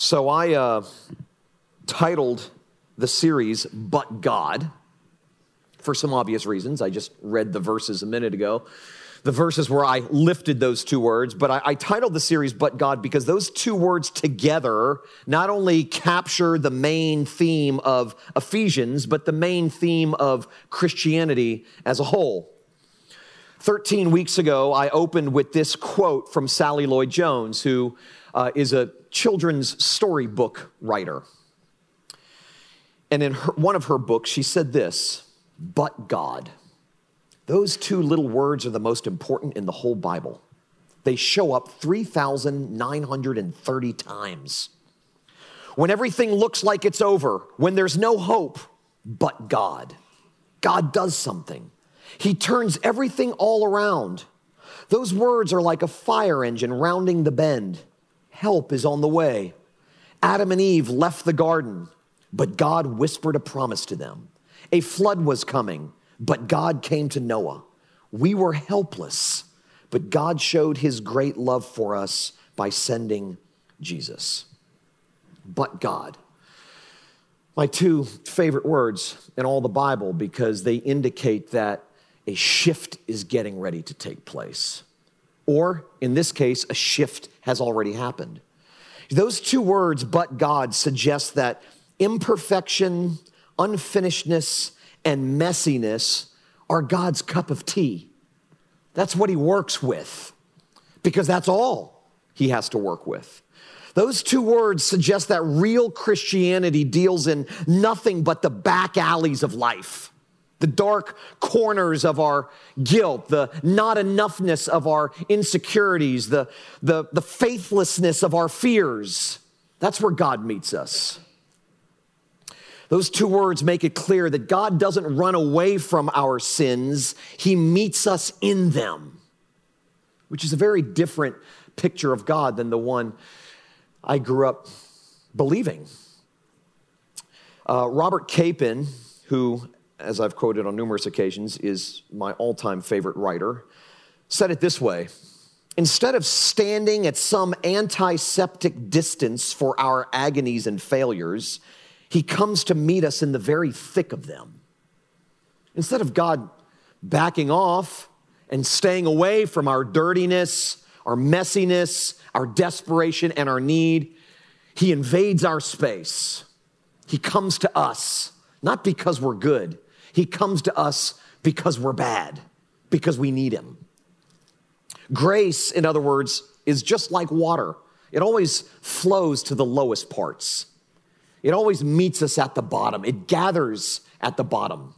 So I uh, titled the series But God for some obvious reasons. I just read the verses a minute ago. The verses where I lifted those two words, but I, I, titled the series But God because those two words together not only capture the main theme of Ephesians, but the main theme of Christianity as a whole. 13 weeks ago, I opened with this quote from Sally Lloyd Jones, who uh, is a children's storybook writer. And in her, one of her books, she said this but God. Those two little words are the most important in the whole Bible. They show up 3,930 times. When everything looks like it's over, when there's no hope, but God. God does something. He turns everything all around. Those words are like a fire engine rounding the bend. Help is on the way. Adam and Eve left the garden, but God whispered a promise to them. A flood was coming, but God came to Noah. We were helpless, but God showed his great love for us by sending Jesus. But God. My two favorite words in all the Bible because they indicate that a shift is getting ready to take place. Or, in this case, a shift has already happened. Those two words, but God, suggest that imperfection, unfinishedness, and messiness are God's cup of tea. That's what He works with, because that's all He has to work with. Those two words suggest that real Christianity deals in nothing but the back alleys of life the dark corners of our guilt, the not enoughness of our insecurities, the, the, the faithlessness of our fears. That's where God meets us. Those two words make it clear that God doesn't run away from our sins, He meets us in them, which is a very different picture of God than the one I grew up believing. Uh, Robert Capon, who as I've quoted on numerous occasions, is my all time favorite writer, said it this way Instead of standing at some antiseptic distance for our agonies and failures, he comes to meet us in the very thick of them. Instead of God backing off and staying away from our dirtiness, our messiness, our desperation, and our need, he invades our space. He comes to us, not because we're good, he comes to us because we're bad, because we need Him. Grace, in other words, is just like water, it always flows to the lowest parts. It always meets us at the bottom, it gathers at the bottom.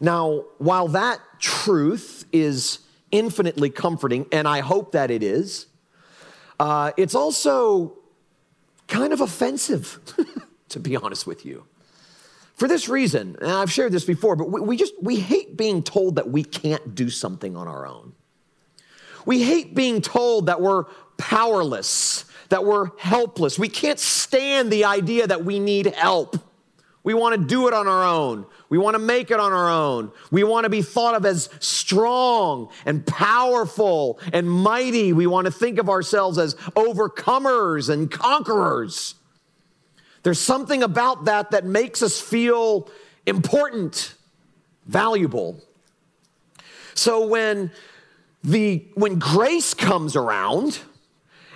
Now, while that truth is infinitely comforting, and I hope that it is, uh, it's also kind of offensive, to be honest with you. For this reason, and I've shared this before, but we, we just, we hate being told that we can't do something on our own. We hate being told that we're powerless, that we're helpless. We can't stand the idea that we need help. We want to do it on our own. We want to make it on our own. We want to be thought of as strong and powerful and mighty. We want to think of ourselves as overcomers and conquerors. There's something about that that makes us feel important, valuable. So when the when grace comes around,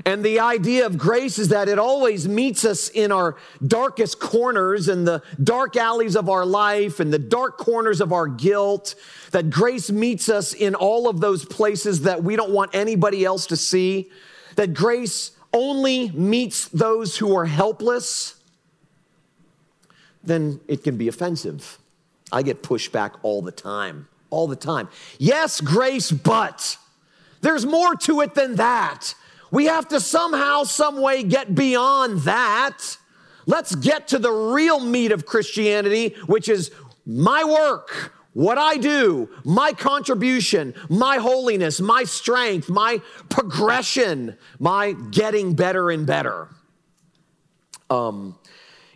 and the idea of grace is that it always meets us in our darkest corners and the dark alleys of our life and the dark corners of our guilt. That grace meets us in all of those places that we don't want anybody else to see. That grace only meets those who are helpless then it can be offensive. I get pushback all the time, all the time. Yes, grace, but there's more to it than that. We have to somehow, some way get beyond that. Let's get to the real meat of Christianity, which is my work, what I do, my contribution, my holiness, my strength, my progression, my getting better and better. Um,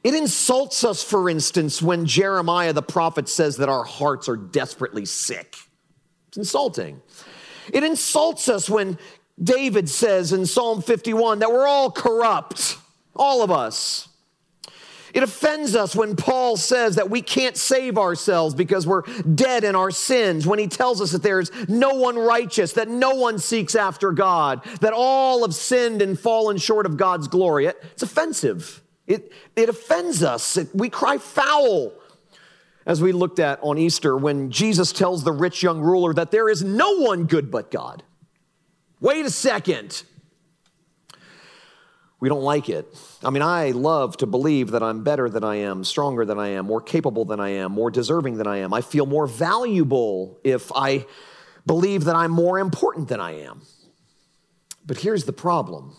it insults us, for instance, when Jeremiah the prophet says that our hearts are desperately sick. It's insulting. It insults us when David says in Psalm 51 that we're all corrupt. All of us. It offends us when Paul says that we can't save ourselves because we're dead in our sins, when he tells us that there's no one righteous, that no one seeks after God, that all have sinned and fallen short of God's glory. It's offensive. It, it offends us. It, we cry foul as we looked at on Easter when Jesus tells the rich young ruler that there is no one good but God. Wait a second. We don't like it. I mean, I love to believe that I'm better than I am, stronger than I am, more capable than I am, more deserving than I am. I feel more valuable if I believe that I'm more important than I am. But here's the problem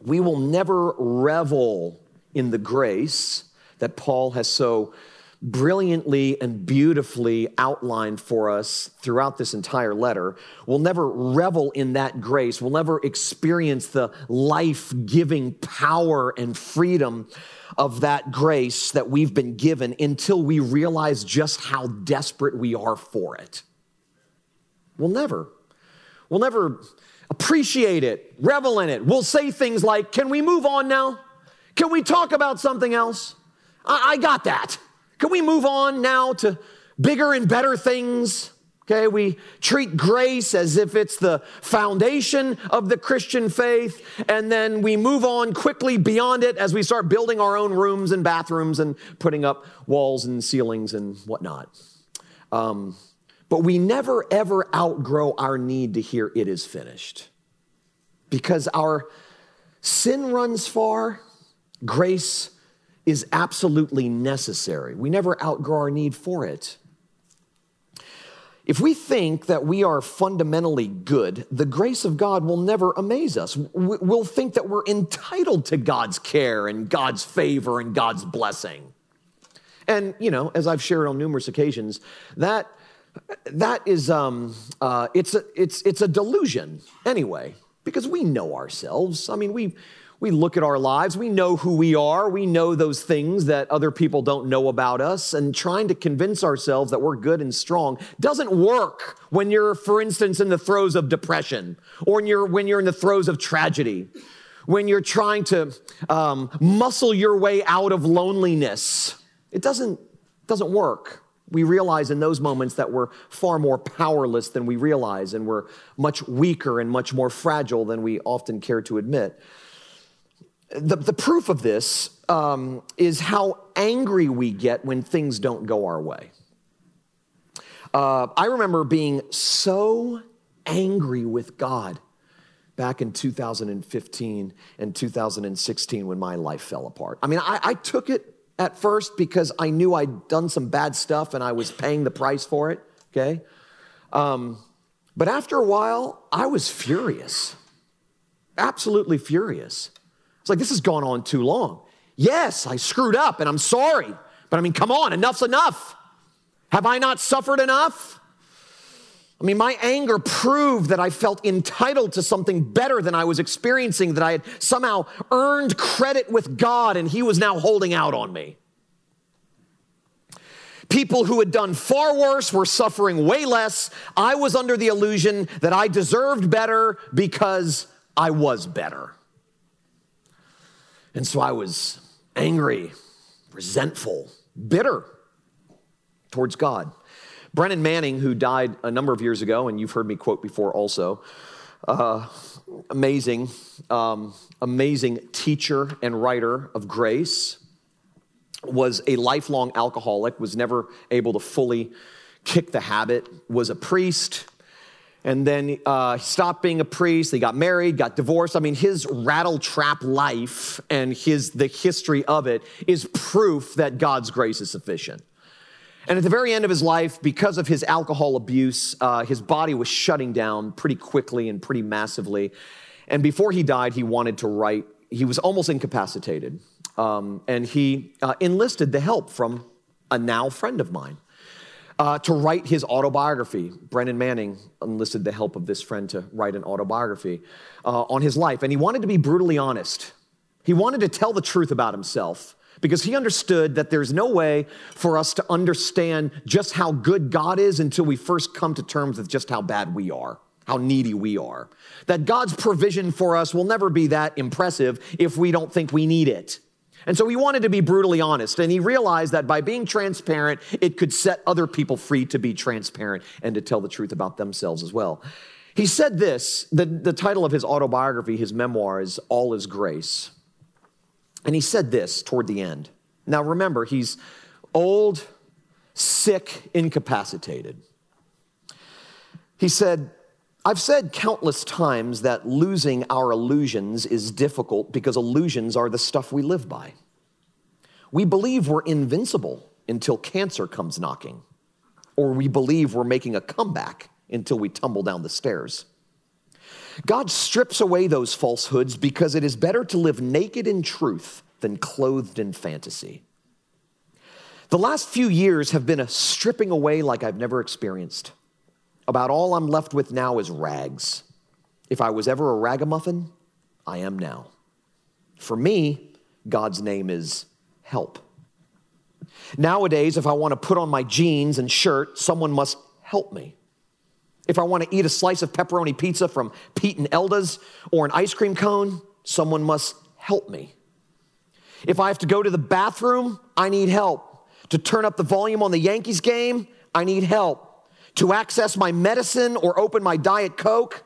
we will never revel in the grace that Paul has so brilliantly and beautifully outlined for us throughout this entire letter. We'll never revel in that grace. We'll never experience the life giving power and freedom of that grace that we've been given until we realize just how desperate we are for it. We'll never. We'll never appreciate it, revel in it. We'll say things like, Can we move on now? Can we talk about something else? I, I got that. Can we move on now to bigger and better things? Okay, we treat grace as if it's the foundation of the Christian faith, and then we move on quickly beyond it as we start building our own rooms and bathrooms and putting up walls and ceilings and whatnot. Um, but we never ever outgrow our need to hear it is finished because our sin runs far, grace is absolutely necessary. We never outgrow our need for it. If we think that we are fundamentally good, the grace of God will never amaze us. We'll think that we're entitled to God's care and God's favor and God's blessing. And, you know, as I've shared on numerous occasions, that, that is, um, uh, it's, a, it's, it's a delusion anyway, because we know ourselves. I mean, we, we look at our lives, we know who we are, we know those things that other people don't know about us, and trying to convince ourselves that we're good and strong doesn't work when you're, for instance, in the throes of depression or when you're, when you're in the throes of tragedy, when you're trying to um, muscle your way out of loneliness. It doesn't, doesn't work. We realize in those moments that we're far more powerless than we realize, and we're much weaker and much more fragile than we often care to admit the, the proof of this um, is how angry we get when things don't go our way. Uh, I remember being so angry with God back in 2015 and 2016 when my life fell apart. I mean, I, I took it at first because I knew I'd done some bad stuff and I was paying the price for it, okay? Um, but after a while, I was furious, absolutely furious. It's like, this has gone on too long. Yes, I screwed up and I'm sorry. But I mean, come on, enough's enough. Have I not suffered enough? I mean, my anger proved that I felt entitled to something better than I was experiencing, that I had somehow earned credit with God and He was now holding out on me. People who had done far worse were suffering way less. I was under the illusion that I deserved better because I was better. And so I was angry, resentful, bitter towards God. Brennan Manning, who died a number of years ago, and you've heard me quote before also, uh, amazing, um, amazing teacher and writer of grace, was a lifelong alcoholic, was never able to fully kick the habit, was a priest, and then uh, stopped being a priest. He got married, got divorced. I mean, his rattle trap life and his the history of it is proof that God's grace is sufficient. And at the very end of his life, because of his alcohol abuse, uh, his body was shutting down pretty quickly and pretty massively. And before he died, he wanted to write. He was almost incapacitated, um, and he uh, enlisted the help from a now friend of mine uh, to write his autobiography. Brennan Manning enlisted the help of this friend to write an autobiography uh, on his life. And he wanted to be brutally honest. He wanted to tell the truth about himself because he understood that there's no way for us to understand just how good God is until we first come to terms with just how bad we are. how needy we are. That God's provision for us will never be that impressive if we don't think we need it. And so he wanted to be brutally honest, and he realized that by being transparent, it could set other people free to be transparent and to tell the truth about themselves as well. He said this the, the title of his autobiography, his memoir, is All is Grace. And he said this toward the end. Now remember, he's old, sick, incapacitated. He said, I've said countless times that losing our illusions is difficult because illusions are the stuff we live by. We believe we're invincible until cancer comes knocking, or we believe we're making a comeback until we tumble down the stairs. God strips away those falsehoods because it is better to live naked in truth than clothed in fantasy. The last few years have been a stripping away like I've never experienced. About all I'm left with now is rags. If I was ever a ragamuffin, I am now. For me, God's name is help. Nowadays, if I want to put on my jeans and shirt, someone must help me. If I want to eat a slice of pepperoni pizza from Pete and Elda's or an ice cream cone, someone must help me. If I have to go to the bathroom, I need help. To turn up the volume on the Yankees game, I need help. To access my medicine or open my Diet Coke,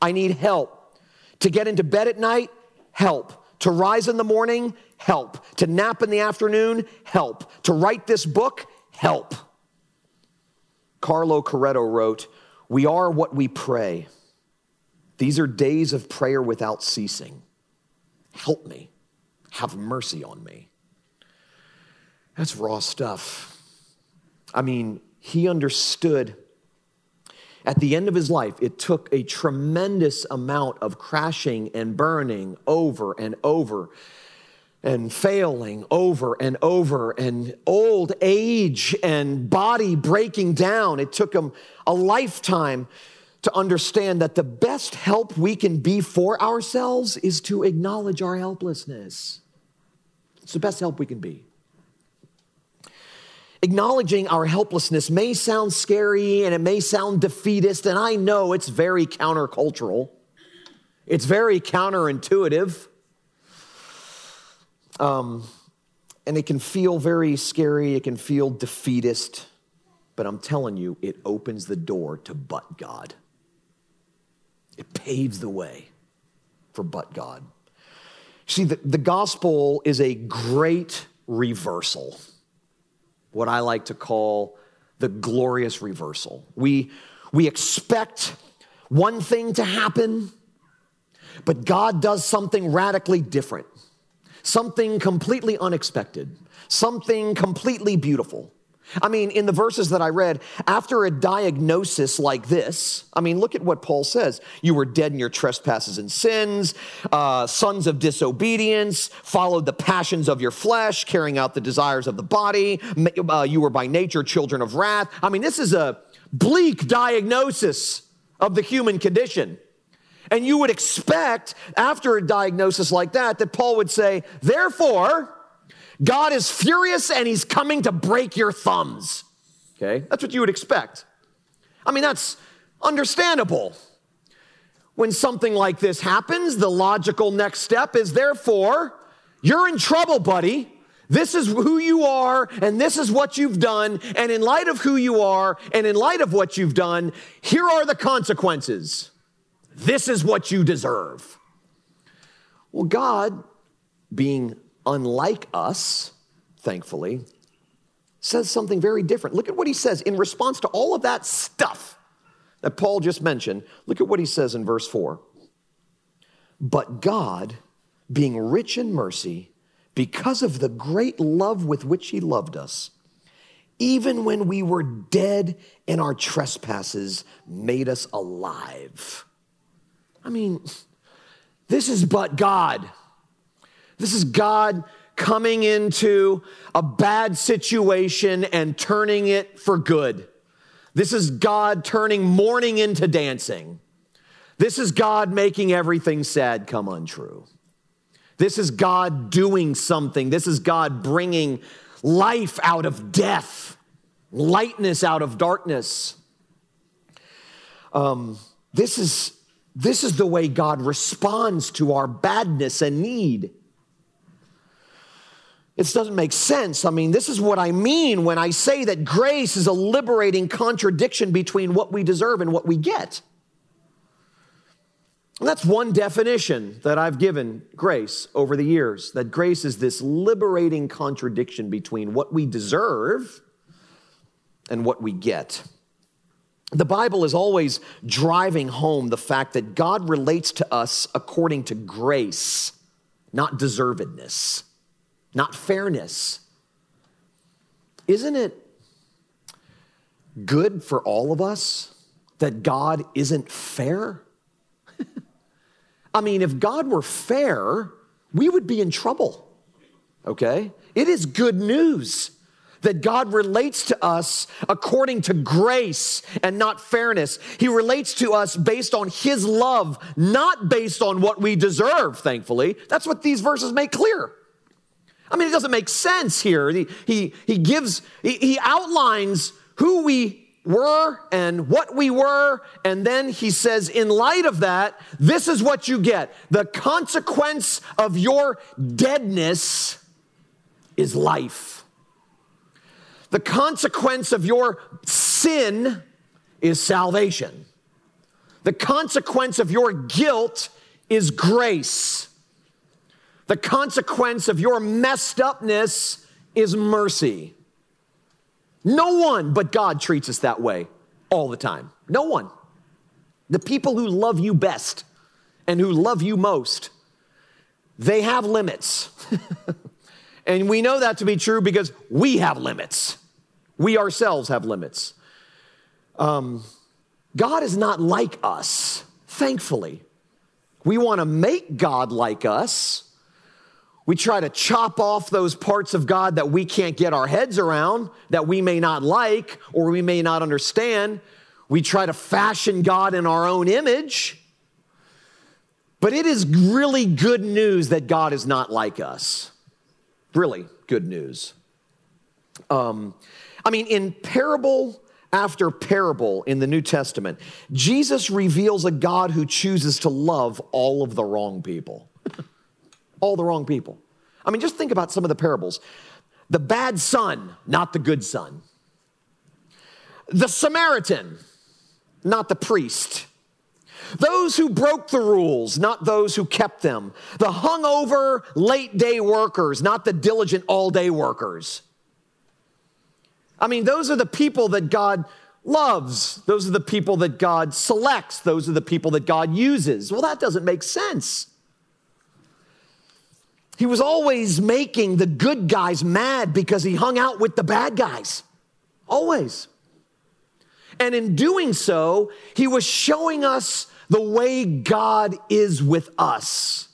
I need help. To get into bed at night, help. To rise in the morning, help. To nap in the afternoon, help. To write this book, help. Carlo Carretto wrote, We are what we pray. These are days of prayer without ceasing. Help me. Have mercy on me. That's raw stuff. I mean, he understood at the end of his life, it took a tremendous amount of crashing and burning over and over and failing over and over and old age and body breaking down. It took him a lifetime to understand that the best help we can be for ourselves is to acknowledge our helplessness. It's the best help we can be. Acknowledging our helplessness may sound scary and it may sound defeatist, and I know it's very countercultural. It's very counterintuitive. Um, and it can feel very scary, it can feel defeatist, but I'm telling you, it opens the door to but God. It paves the way for but God. See, the, the gospel is a great reversal what I like to call the glorious reversal. We, we expect one thing to happen, but God does something radically different, something completely unexpected, something completely beautiful. I mean, in the verses that I read, after a diagnosis like this, I mean, look at what Paul says. You were dead in your trespasses and sins, uh, sons of disobedience, followed the passions of your flesh, carrying out the desires of the body. Uh, you were by nature children of wrath. I mean, this is a bleak diagnosis of the human condition. And you would expect, after a diagnosis like that, that Paul would say, therefore, God is furious and he's coming to break your thumbs. Okay? That's what you would expect. I mean, that's understandable. When something like this happens, the logical next step is therefore, you're in trouble, buddy. This is who you are, and this is what you've done. And in light of who you are, and in light of what you've done, here are the consequences. This is what you deserve. Well, God, being unlike us, thankfully, says something very different. Look at what he says in response to all of that stuff that Paul just mentioned. Look at what he says in verse 4. But God, being rich in mercy, because of the great love with which he loved us, even when we were dead in our trespasses, made us alive. I mean, this is but God. This is God coming into a bad situation and turning it for good. This is God turning mourning into dancing. This is God making everything sad come untrue. This is God doing something. This is God bringing life out of death, lightness out of darkness. Um, this is, this is the way God responds to our badness and need. It doesn't make sense. I mean, this is what I mean when I say that grace is a liberating contradiction between what we deserve and what we get. And that's one definition that I've given grace over the years that grace is this liberating contradiction between what we deserve and what we get. The Bible is always driving home the fact that God relates to us according to grace, not deservedness not fairness. Isn't it good for all of us that God isn't fair? I mean, if God were fair, we would be in trouble, okay? It is good news that God relates to us according to grace and not fairness. He relates to us based on His love, not based on what we deserve, thankfully. That's what these verses make clear. I mean, it doesn't make sense here. He, he, he gives, he, he outlines who we were and what we were. And then he says, in light of that, this is what you get. The consequence of your deadness is life. The consequence of your sin is salvation. The consequence of your guilt is grace. The consequence of your messed upness is mercy. No one but God treats us that way all the time. No one. The people who love you best and who love you most, they have limits. and we know that to be true because we have limits. We ourselves have limits. Um, God is not like us, thankfully. We want to make God like us we try to chop off those parts of God that we can't get our heads around, that we may not like or we may not understand. We try to fashion God in our own image. But it is really good news that God is not like us. Really good news. Um, I mean, in parable after parable in the New Testament, Jesus reveals a God who chooses to love all of the wrong people all the wrong people. I mean, just think about some of the parables. The bad son, not the good son. The Samaritan, not the priest. Those who broke the rules, not those who kept them. The hungover late day workers, not the diligent all day workers. I mean, those are the people that God loves. Those are the people that God selects. Those are the people that God uses. Well, that doesn't make sense. He was always making the good guys mad because he hung out with the bad guys. Always. And in doing so, he was showing us the way God is with us.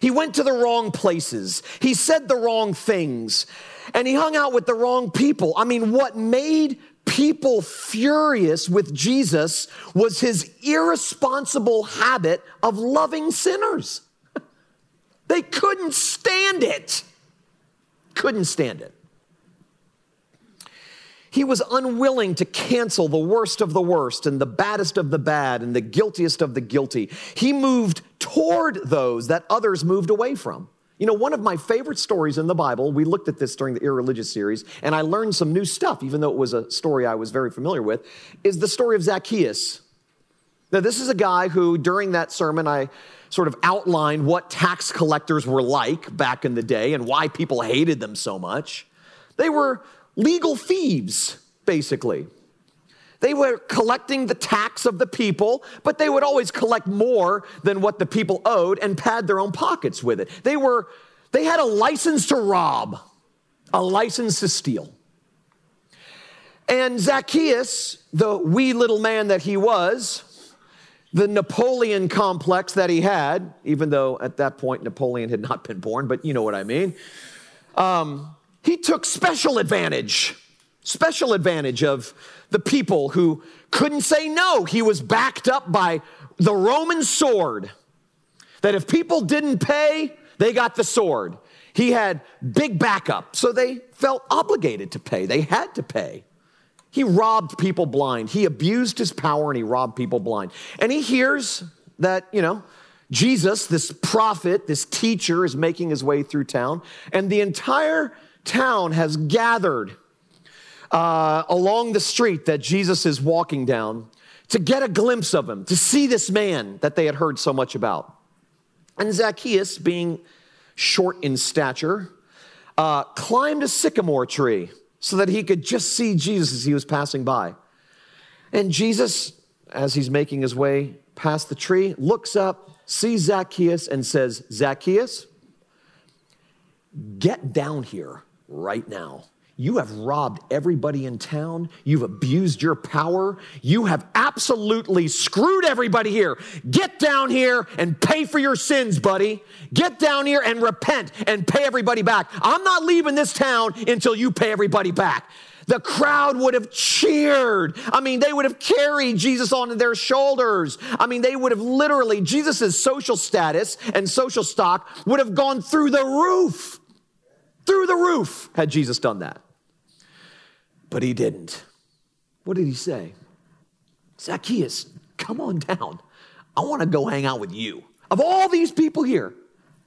He went to the wrong places, he said the wrong things, and he hung out with the wrong people. I mean, what made people furious with Jesus was his irresponsible habit of loving sinners. They couldn't stand it. Couldn't stand it. He was unwilling to cancel the worst of the worst and the baddest of the bad and the guiltiest of the guilty. He moved toward those that others moved away from. You know, one of my favorite stories in the Bible, we looked at this during the Irreligious series, and I learned some new stuff, even though it was a story I was very familiar with, is the story of Zacchaeus. Now, this is a guy who, during that sermon, I sort of outlined what tax collectors were like back in the day and why people hated them so much. They were legal thieves, basically. They were collecting the tax of the people, but they would always collect more than what the people owed and pad their own pockets with it. They were they had a license to rob, a license to steal. And Zacchaeus, the wee little man that he was, the Napoleon complex that he had, even though at that point Napoleon had not been born, but you know what I mean. Um, he took special advantage, special advantage of the people who couldn't say no. He was backed up by the Roman sword, that if people didn't pay, they got the sword. He had big backup, so they felt obligated to pay. They had to pay. He robbed people blind. He abused his power and he robbed people blind. And he hears that, you know, Jesus, this prophet, this teacher, is making his way through town, and the entire town has gathered uh, along the street that Jesus is walking down to get a glimpse of him, to see this man that they had heard so much about. And Zacchaeus, being short in stature, uh, climbed a sycamore tree so that he could just see Jesus as he was passing by. And Jesus, as he's making his way past the tree, looks up, sees Zacchaeus, and says, Zacchaeus, get down here right now. You have robbed everybody in town. You've abused your power. You have absolutely screwed everybody here. Get down here and pay for your sins, buddy. Get down here and repent and pay everybody back. I'm not leaving this town until you pay everybody back. The crowd would have cheered. I mean, they would have carried Jesus on their shoulders. I mean, they would have literally, Jesus' social status and social stock would have gone through the roof. Through the roof had Jesus done that. But he didn't. What did he say? Zacchaeus, come on down. I want to go hang out with you. Of all these people here,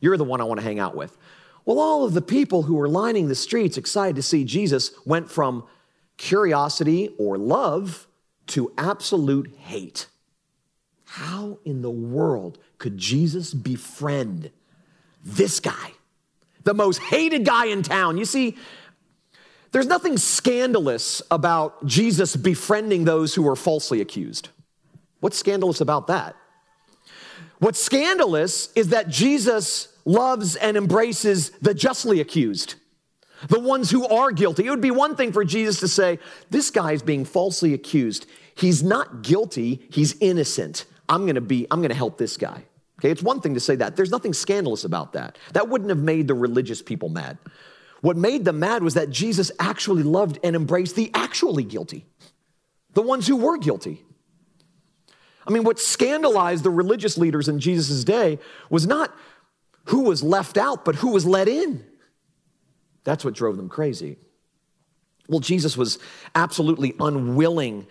you're the one I want to hang out with. Well, all of the people who were lining the streets excited to see Jesus went from curiosity or love to absolute hate. How in the world could Jesus befriend this guy, the most hated guy in town? You see, there's nothing scandalous about Jesus befriending those who are falsely accused. What's scandalous about that? What's scandalous is that Jesus loves and embraces the justly accused, the ones who are guilty. It would be one thing for Jesus to say, This guy is being falsely accused. He's not guilty, he's innocent. I'm gonna be, I'm gonna help this guy. Okay, it's one thing to say that. There's nothing scandalous about that. That wouldn't have made the religious people mad. What made them mad was that Jesus actually loved and embraced the actually guilty, the ones who were guilty. I mean, what scandalized the religious leaders in Jesus' day was not who was left out, but who was let in. That's what drove them crazy. Well, Jesus was absolutely unwilling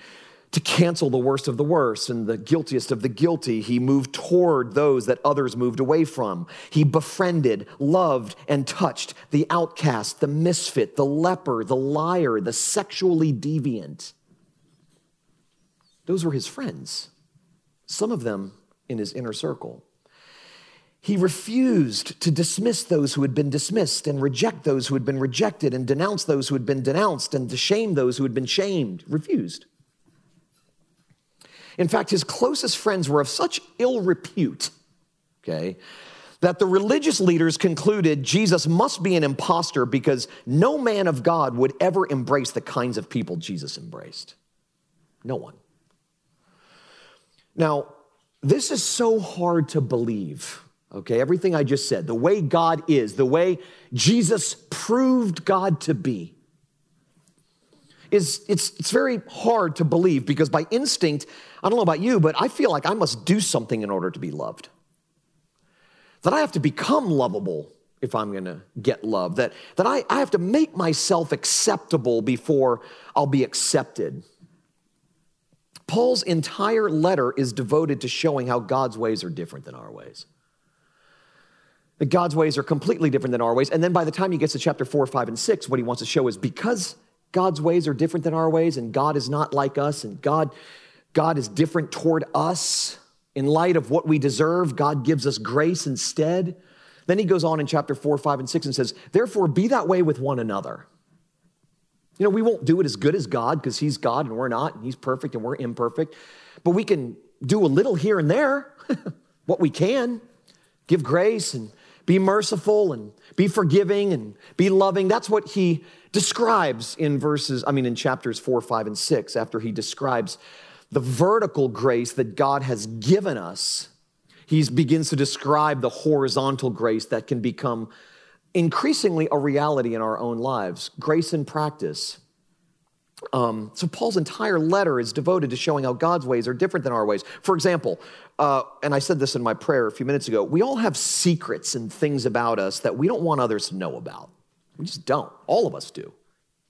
to cancel the worst of the worst and the guiltiest of the guilty. He moved toward those that others moved away from. He befriended, loved, and touched the outcast, the misfit, the leper, the liar, the sexually deviant. Those were his friends, some of them in his inner circle. He refused to dismiss those who had been dismissed and reject those who had been rejected and denounce those who had been denounced and to shame those who had been shamed. Refused. In fact, his closest friends were of such ill repute, okay, that the religious leaders concluded Jesus must be an impostor because no man of God would ever embrace the kinds of people Jesus embraced. No one. Now, this is so hard to believe, okay? Everything I just said, the way God is, the way Jesus proved God to be is it's, it's very hard to believe because by instinct, I don't know about you, but I feel like I must do something in order to be loved. That I have to become lovable if I'm gonna get love. That, that I, I have to make myself acceptable before I'll be accepted. Paul's entire letter is devoted to showing how God's ways are different than our ways. That God's ways are completely different than our ways. And then by the time he gets to chapter four, five, and six, what he wants to show is because God's ways are different than our ways, and God is not like us, and God, God is different toward us. In light of what we deserve, God gives us grace instead. Then he goes on in chapter 4, 5, and 6 and says, Therefore, be that way with one another. You know, we won't do it as good as God because he's God and we're not, and he's perfect and we're imperfect. But we can do a little here and there, what we can. Give grace and be merciful and be forgiving and be loving. That's what he describes in verses, I mean, in chapters four, five, and six, after he describes the vertical grace that God has given us. He begins to describe the horizontal grace that can become increasingly a reality in our own lives grace in practice. Um, so, Paul's entire letter is devoted to showing how God's ways are different than our ways. For example, uh, and I said this in my prayer a few minutes ago, we all have secrets and things about us that we don't want others to know about. We just don't. All of us do.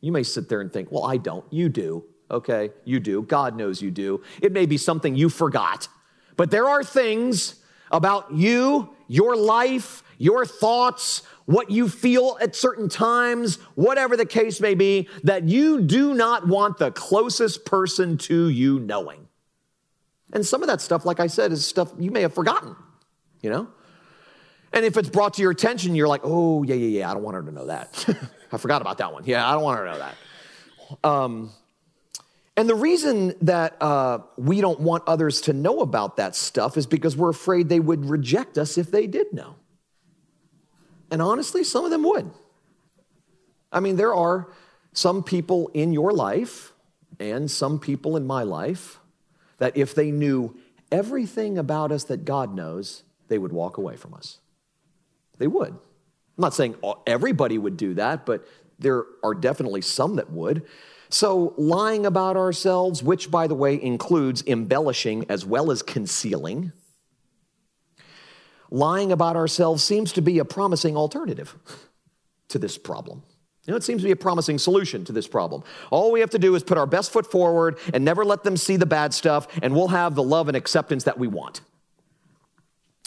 You may sit there and think, well, I don't. You do. Okay, you do. God knows you do. It may be something you forgot, but there are things about you, your life, your thoughts, what you feel at certain times, whatever the case may be, that you do not want the closest person to you knowing. And some of that stuff, like I said, is stuff you may have forgotten, you know? And if it's brought to your attention, you're like, oh, yeah, yeah, yeah, I don't want her to know that. I forgot about that one. Yeah, I don't want her to know that. Um, and the reason that uh, we don't want others to know about that stuff is because we're afraid they would reject us if they did know. And honestly, some of them would. I mean, there are some people in your life and some people in my life that if they knew everything about us that God knows, they would walk away from us. They would. I'm not saying everybody would do that, but there are definitely some that would. So, lying about ourselves, which by the way includes embellishing as well as concealing, lying about ourselves seems to be a promising alternative to this problem. You know, it seems to be a promising solution to this problem. All we have to do is put our best foot forward and never let them see the bad stuff, and we'll have the love and acceptance that we want.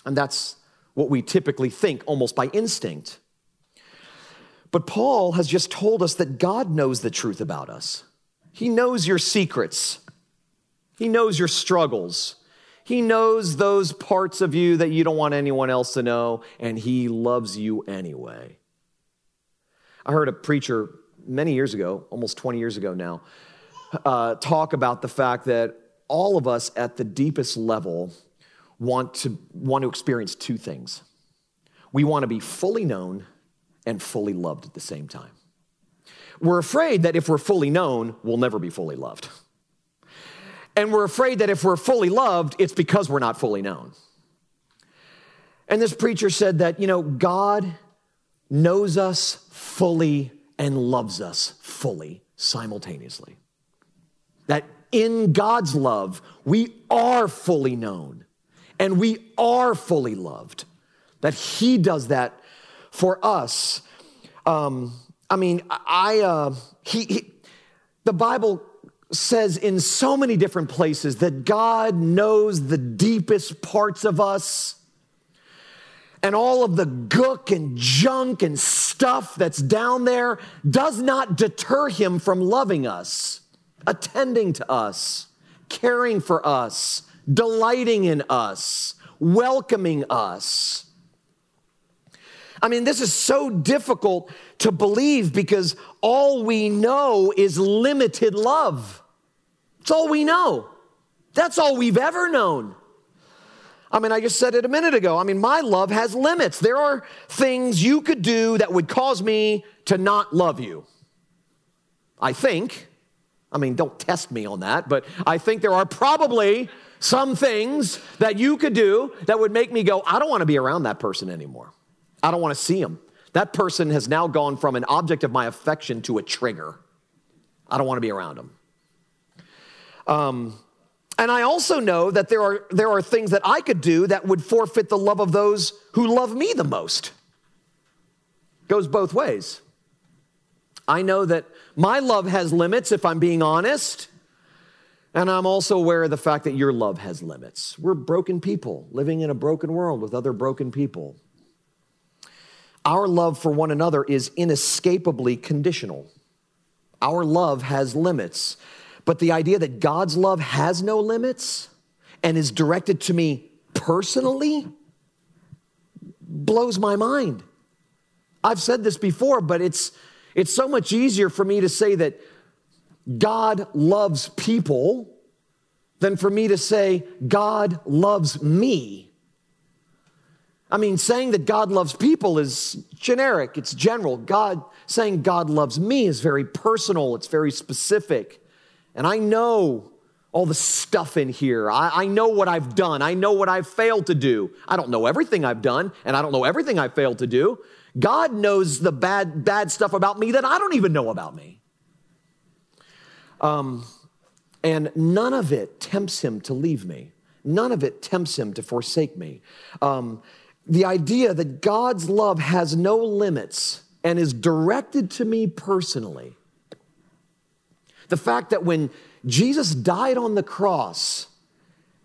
And that's what we typically think almost by instinct. But Paul has just told us that God knows the truth about us. He knows your secrets, He knows your struggles. He knows those parts of you that you don't want anyone else to know, and He loves you anyway. I heard a preacher many years ago, almost 20 years ago now, uh, talk about the fact that all of us at the deepest level want to, want to experience two things. We want to be fully known and fully loved at the same time. We're afraid that if we're fully known, we'll never be fully loved. And we're afraid that if we're fully loved, it's because we're not fully known. And this preacher said that, you know, God knows us fully and loves us fully simultaneously. That in God's love, we are fully known and we are fully loved. That He does that for us. Um, I mean, I uh, he, he the Bible says in so many different places that God knows the deepest parts of us and all of the gook and junk and stuff that's down there does not deter him from loving us, attending to us, caring for us, delighting in us, welcoming us. I mean, this is so difficult to believe because all we know is limited love. It's all we know. That's all we've ever known. I mean, I just said it a minute ago. I mean, my love has limits. There are things you could do that would cause me to not love you. I think. I mean, don't test me on that, but I think there are probably some things that you could do that would make me go, I don't want to be around that person anymore. I don't want to see him. That person has now gone from an object of my affection to a trigger. I don't want to be around him. Um, and I also know that there are, there are things that I could do that would forfeit the love of those who love me the most. Goes both ways. I know that my love has limits, if I'm being honest. And I'm also aware of the fact that your love has limits. We're broken people living in a broken world with other broken people. Our love for one another is inescapably conditional. Our love has limits. But the idea that God's love has no limits and is directed to me personally blows my mind. I've said this before, but it's, it's so much easier for me to say that God loves people than for me to say God loves me. I mean, saying that God loves people is generic, it's general. God saying God loves me is very personal, it's very specific. And I know all the stuff in here. I, I, know what I've done. I know what I've failed to do. I don't know everything I've done, and I don't know everything I've failed to do. God knows the bad, bad stuff about me that I don't even know about me. Um, and none of it tempts him to leave me. None of it tempts him to forsake me. Um, the idea that God's love has no limits and is directed to me personally. The fact that when Jesus died on the cross,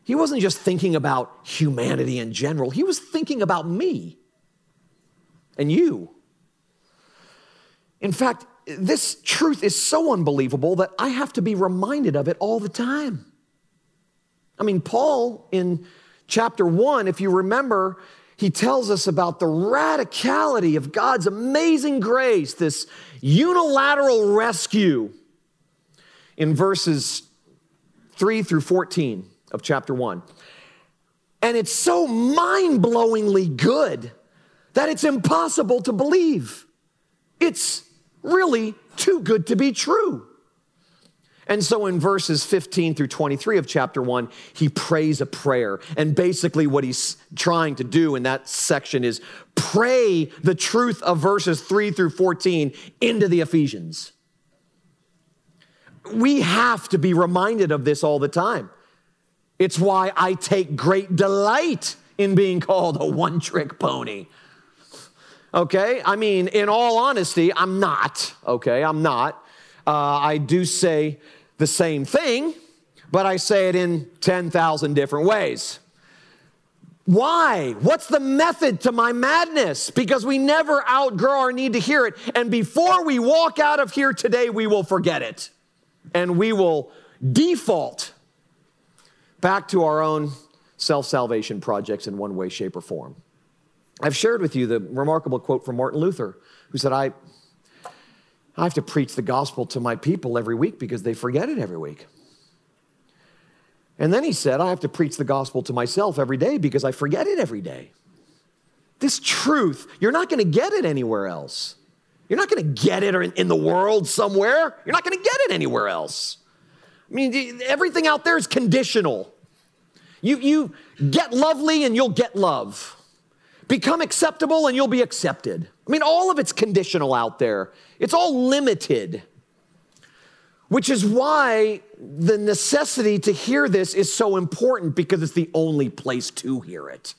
he wasn't just thinking about humanity in general, he was thinking about me and you. In fact, this truth is so unbelievable that I have to be reminded of it all the time. I mean, Paul in chapter one, if you remember, he tells us about the radicality of God's amazing grace, this unilateral rescue in verses 3 through 14 of chapter 1. And it's so mind blowingly good that it's impossible to believe. It's really too good to be true. And so in verses 15 through 23 of chapter 1, he prays a prayer. And basically, what he's trying to do in that section is pray the truth of verses 3 through 14 into the Ephesians. We have to be reminded of this all the time. It's why I take great delight in being called a one trick pony. Okay? I mean, in all honesty, I'm not. Okay? I'm not. Uh, I do say the same thing, but I say it in 10,000 different ways. Why? What's the method to my madness? Because we never outgrow our need to hear it. And before we walk out of here today, we will forget it. And we will default back to our own self salvation projects in one way, shape, or form. I've shared with you the remarkable quote from Martin Luther, who said, I, I have to preach the gospel to my people every week because they forget it every week. And then he said, I have to preach the gospel to myself every day because I forget it every day. This truth, you're not going to get it anywhere else. You're not going to get it in the world somewhere. You're not going to get it anywhere else. I mean, everything out there is conditional. You, you get lovely and you'll get love. Become acceptable and you'll be accepted. I mean, all of it's conditional out there, it's all limited. Which is why the necessity to hear this is so important because it's the only place to hear it.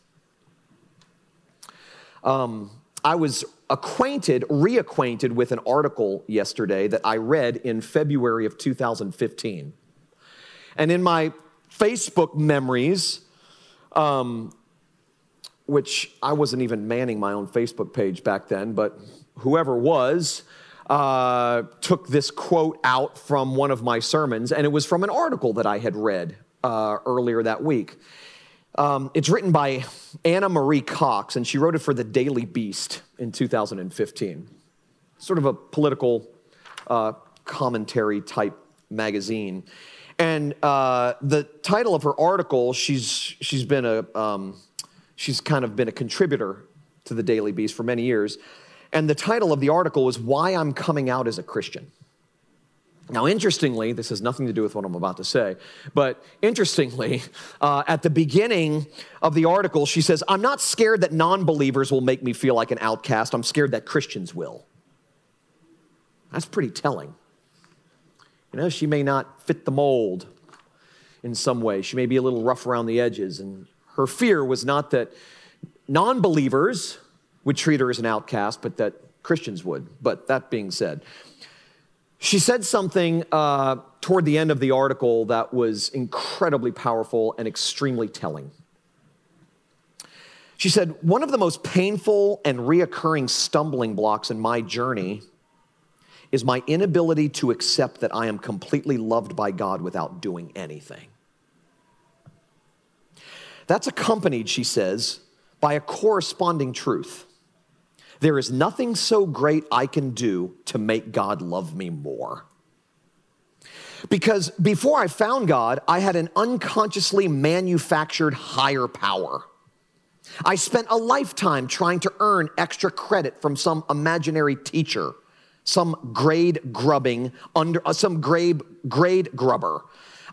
Um, I was acquainted, reacquainted with an article yesterday that I read in February of 2015. And in my Facebook memories, um, which I wasn't even manning my own Facebook page back then, but whoever was, uh, took this quote out from one of my sermons, and it was from an article that I had read uh, earlier that week. Um, it's written by Ana Marie Cox, and she wrote it for the Daily Beast in 2015. Sort of a political uh, commentary type magazine. And uh, the title of her article, she's, she's been a, um, she's kind of been a contributor to the Daily Beast for many years. And the title of the article was Why I'm Coming Out as a Christian. Now, interestingly, this has nothing to do with what I'm about to say, but interestingly, uh, at the beginning of the article, she says, I'm not scared that non believers will make me feel like an outcast. I'm scared that Christians will. That's pretty telling. You know, she may not fit the mold in some way, she may be a little rough around the edges, and her fear was not that non believers would treat her as an outcast, but that Christians would. But that being said, she said something uh, toward the end of the article that was incredibly powerful and extremely telling. She said, One of the most painful and reoccurring stumbling blocks in my journey is my inability to accept that I am completely loved by God without doing anything. That's accompanied, she says, by a corresponding truth. There is nothing so great I can do to make God love me more. Because before I found God, I had an unconsciously manufactured higher power. I spent a lifetime trying to earn extra credit from some imaginary teacher, some grade grubbing under uh, some grade grade grubber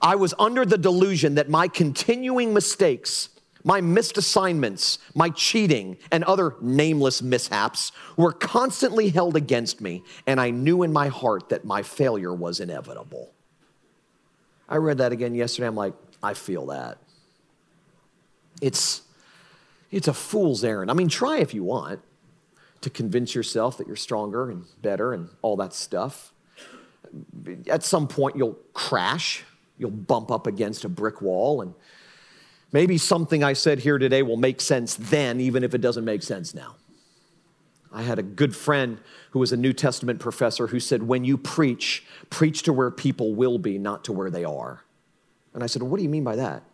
I was under the delusion that my continuing mistakes, my missed assignments, my cheating, and other nameless mishaps were constantly held against me, and I knew in my heart that my failure was inevitable. I read that again yesterday. I'm like, I feel that. It's, it's a fool's errand. I mean, try if you want to convince yourself that you're stronger and better and all that stuff. At some point, you'll crash You'll bump up against a brick wall, and maybe something I said here today will make sense then, even if it doesn't make sense now. I had a good friend who was a New Testament professor who said, When you preach, preach to where people will be, not to where they are. And I said, well, What do you mean by that?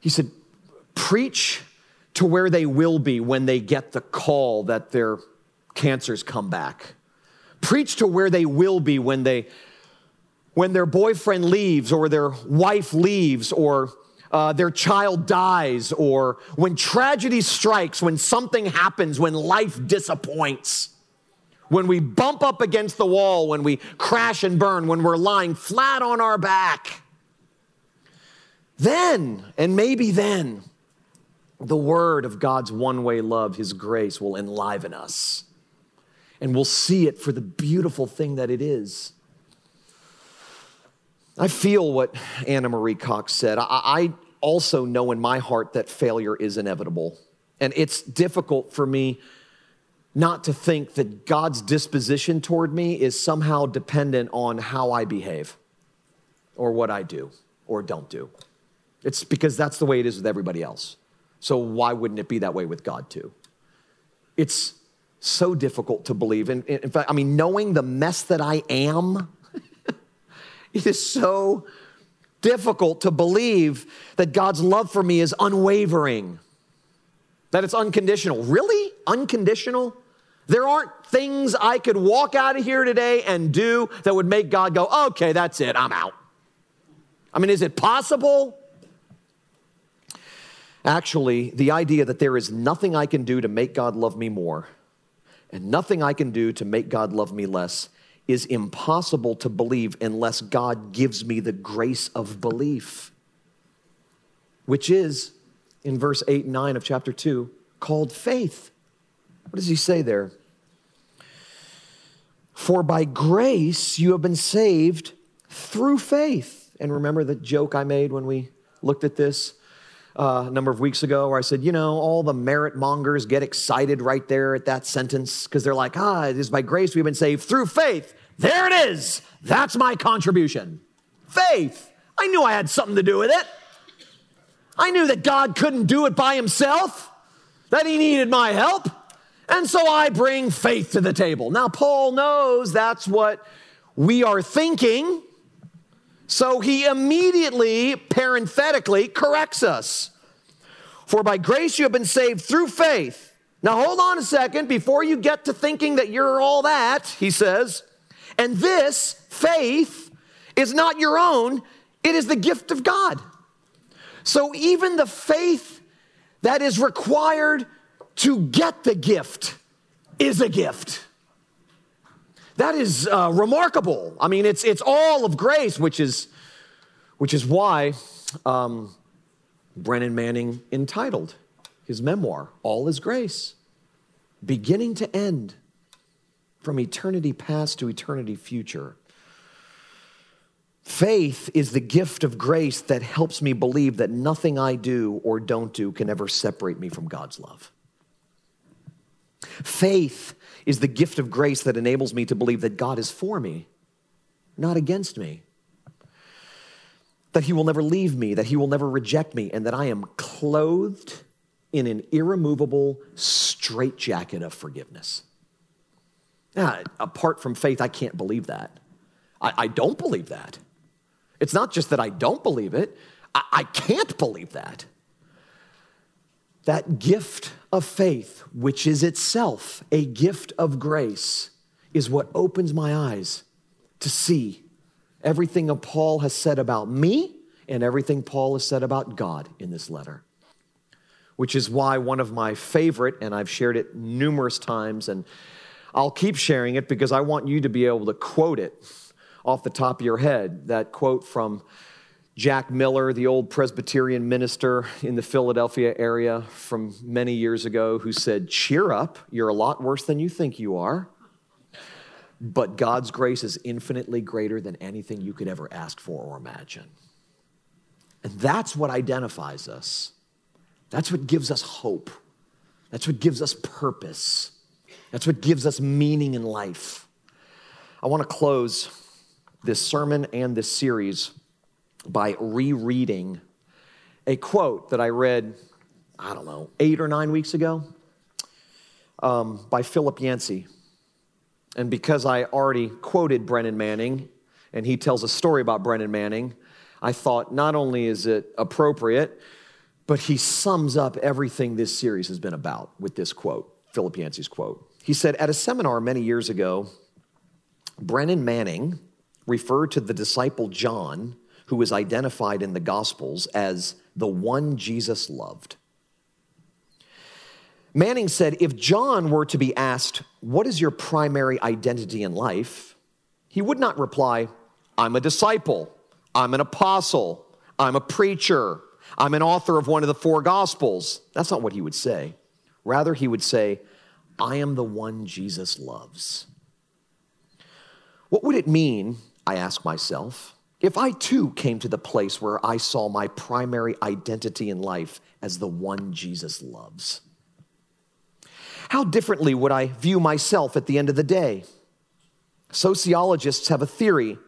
He said, Preach to where they will be when they get the call that their cancers come back. Preach to where they will be when they when their boyfriend leaves or their wife leaves or uh, their child dies or when tragedy strikes, when something happens, when life disappoints, when we bump up against the wall, when we crash and burn, when we're lying flat on our back. Then, and maybe then, the word of God's one way love, His grace, will enliven us. And we'll see it for the beautiful thing that it is. I feel what Ana Marie Cox said. I, I, also know in my heart that failure is inevitable. And it's difficult for me not to think that God's disposition toward me is somehow dependent on how I behave or what I do or don't do. It's because that's the way it is with everybody else. So why wouldn't it be that way with God too? It's so difficult to believe. And in fact, I mean, knowing the mess that I am, it is so difficult to believe that God's love for me is unwavering, that it's unconditional. Really? Unconditional? There aren't things I could walk out of here today and do that would make God go, okay, that's it, I'm out. I mean, is it possible? Actually, the idea that there is nothing I can do to make God love me more and nothing I can do to make God love me less is impossible to believe unless God gives me the grace of belief, which is in verse 8 and 9 of chapter 2 called faith. What does he say there? For by grace you have been saved through faith. And remember the joke I made when we looked at this? uh, a number of weeks ago where I said, you know, all the merit mongers get excited right there at that sentence because they're like, ah, it is by grace we've been saved through faith. There it is. That's my contribution. Faith. I knew I had something to do with it. I knew that God couldn't do it by himself, that he needed my help. And so I bring faith to the table. Now, Paul knows that's what we are thinking so he immediately, parenthetically, corrects us. For by grace you have been saved through faith. Now hold on a second before you get to thinking that you're all that, he says. And this faith is not your own, it is the gift of God. So even the faith that is required to get the gift is a gift. That is uh, remarkable. I mean, it's, it's all of grace, which is, which is why um, Brennan Manning entitled his memoir, All is Grace, beginning to end, from eternity past to eternity future. Faith is the gift of grace that helps me believe that nothing I do or don't do can ever separate me from God's love. Faith is the gift of grace that enables me to believe that God is for me, not against me. That He will never leave me, that He will never reject me, and that I am clothed in an irremovable straitjacket of forgiveness. Now, apart from faith, I can't believe that. I, I, don't believe that. It's not just that I don't believe it, I, I can't believe that. That gift of faith, which is itself a gift of grace, is what opens my eyes to see everything Paul has said about me and everything Paul has said about God in this letter. Which is why one of my favorite, and I've shared it numerous times, and I'll keep sharing it because I want you to be able to quote it off the top of your head. That quote from Jack Miller, the old Presbyterian minister in the Philadelphia area from many years ago, who said, Cheer up, you're a lot worse than you think you are. But God's grace is infinitely greater than anything you could ever ask for or imagine. And that's what identifies us. That's what gives us hope. That's what gives us purpose. That's what gives us meaning in life. I want to close this sermon and this series by rereading a quote that I read, I don't know, eight or nine weeks ago um, by Philip Yancey. And because I already quoted Brennan Manning, and he tells a story about Brennan Manning, I thought not only is it appropriate, but he sums up everything this series has been about with this quote, Philip Yancey's quote. He said, At a seminar many years ago, Brennan Manning referred to the disciple John, who was identified in the Gospels as the one Jesus loved. Manning said, If John were to be asked, What is your primary identity in life? he would not reply, I'm a disciple, I'm an apostle, I'm a preacher, I'm an author of one of the four gospels. That's not what he would say. Rather, he would say, I am the one Jesus loves. What would it mean, I ask myself, if I too came to the place where I saw my primary identity in life as the one Jesus loves? How differently would I view myself at the end of the day? Sociologists have a theory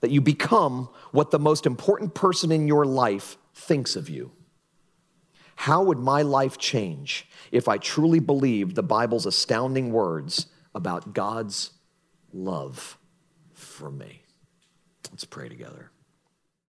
that you become what the most important person in your life thinks of you. How would my life change if I truly believed the Bible's astounding words about God's love for me? Let's pray together.